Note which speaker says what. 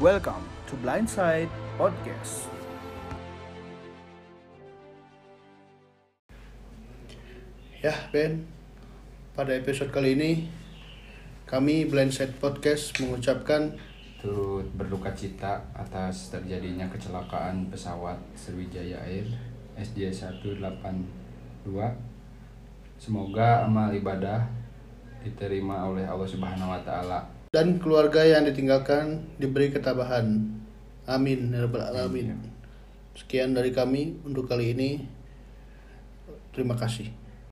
Speaker 1: Welcome to Blindside Podcast.
Speaker 2: Ya, Ben. Pada episode kali ini kami Blindside Podcast mengucapkan
Speaker 3: turut berduka cita atas terjadinya kecelakaan pesawat Sriwijaya Air SJ182. Semoga amal ibadah diterima oleh Allah Subhanahu wa taala.
Speaker 2: dan keluarga yang ditinggalkan diberi ketabahan. Amin ya rabbal alamin. Sekian dari kami untuk kali ini. Terima kasih.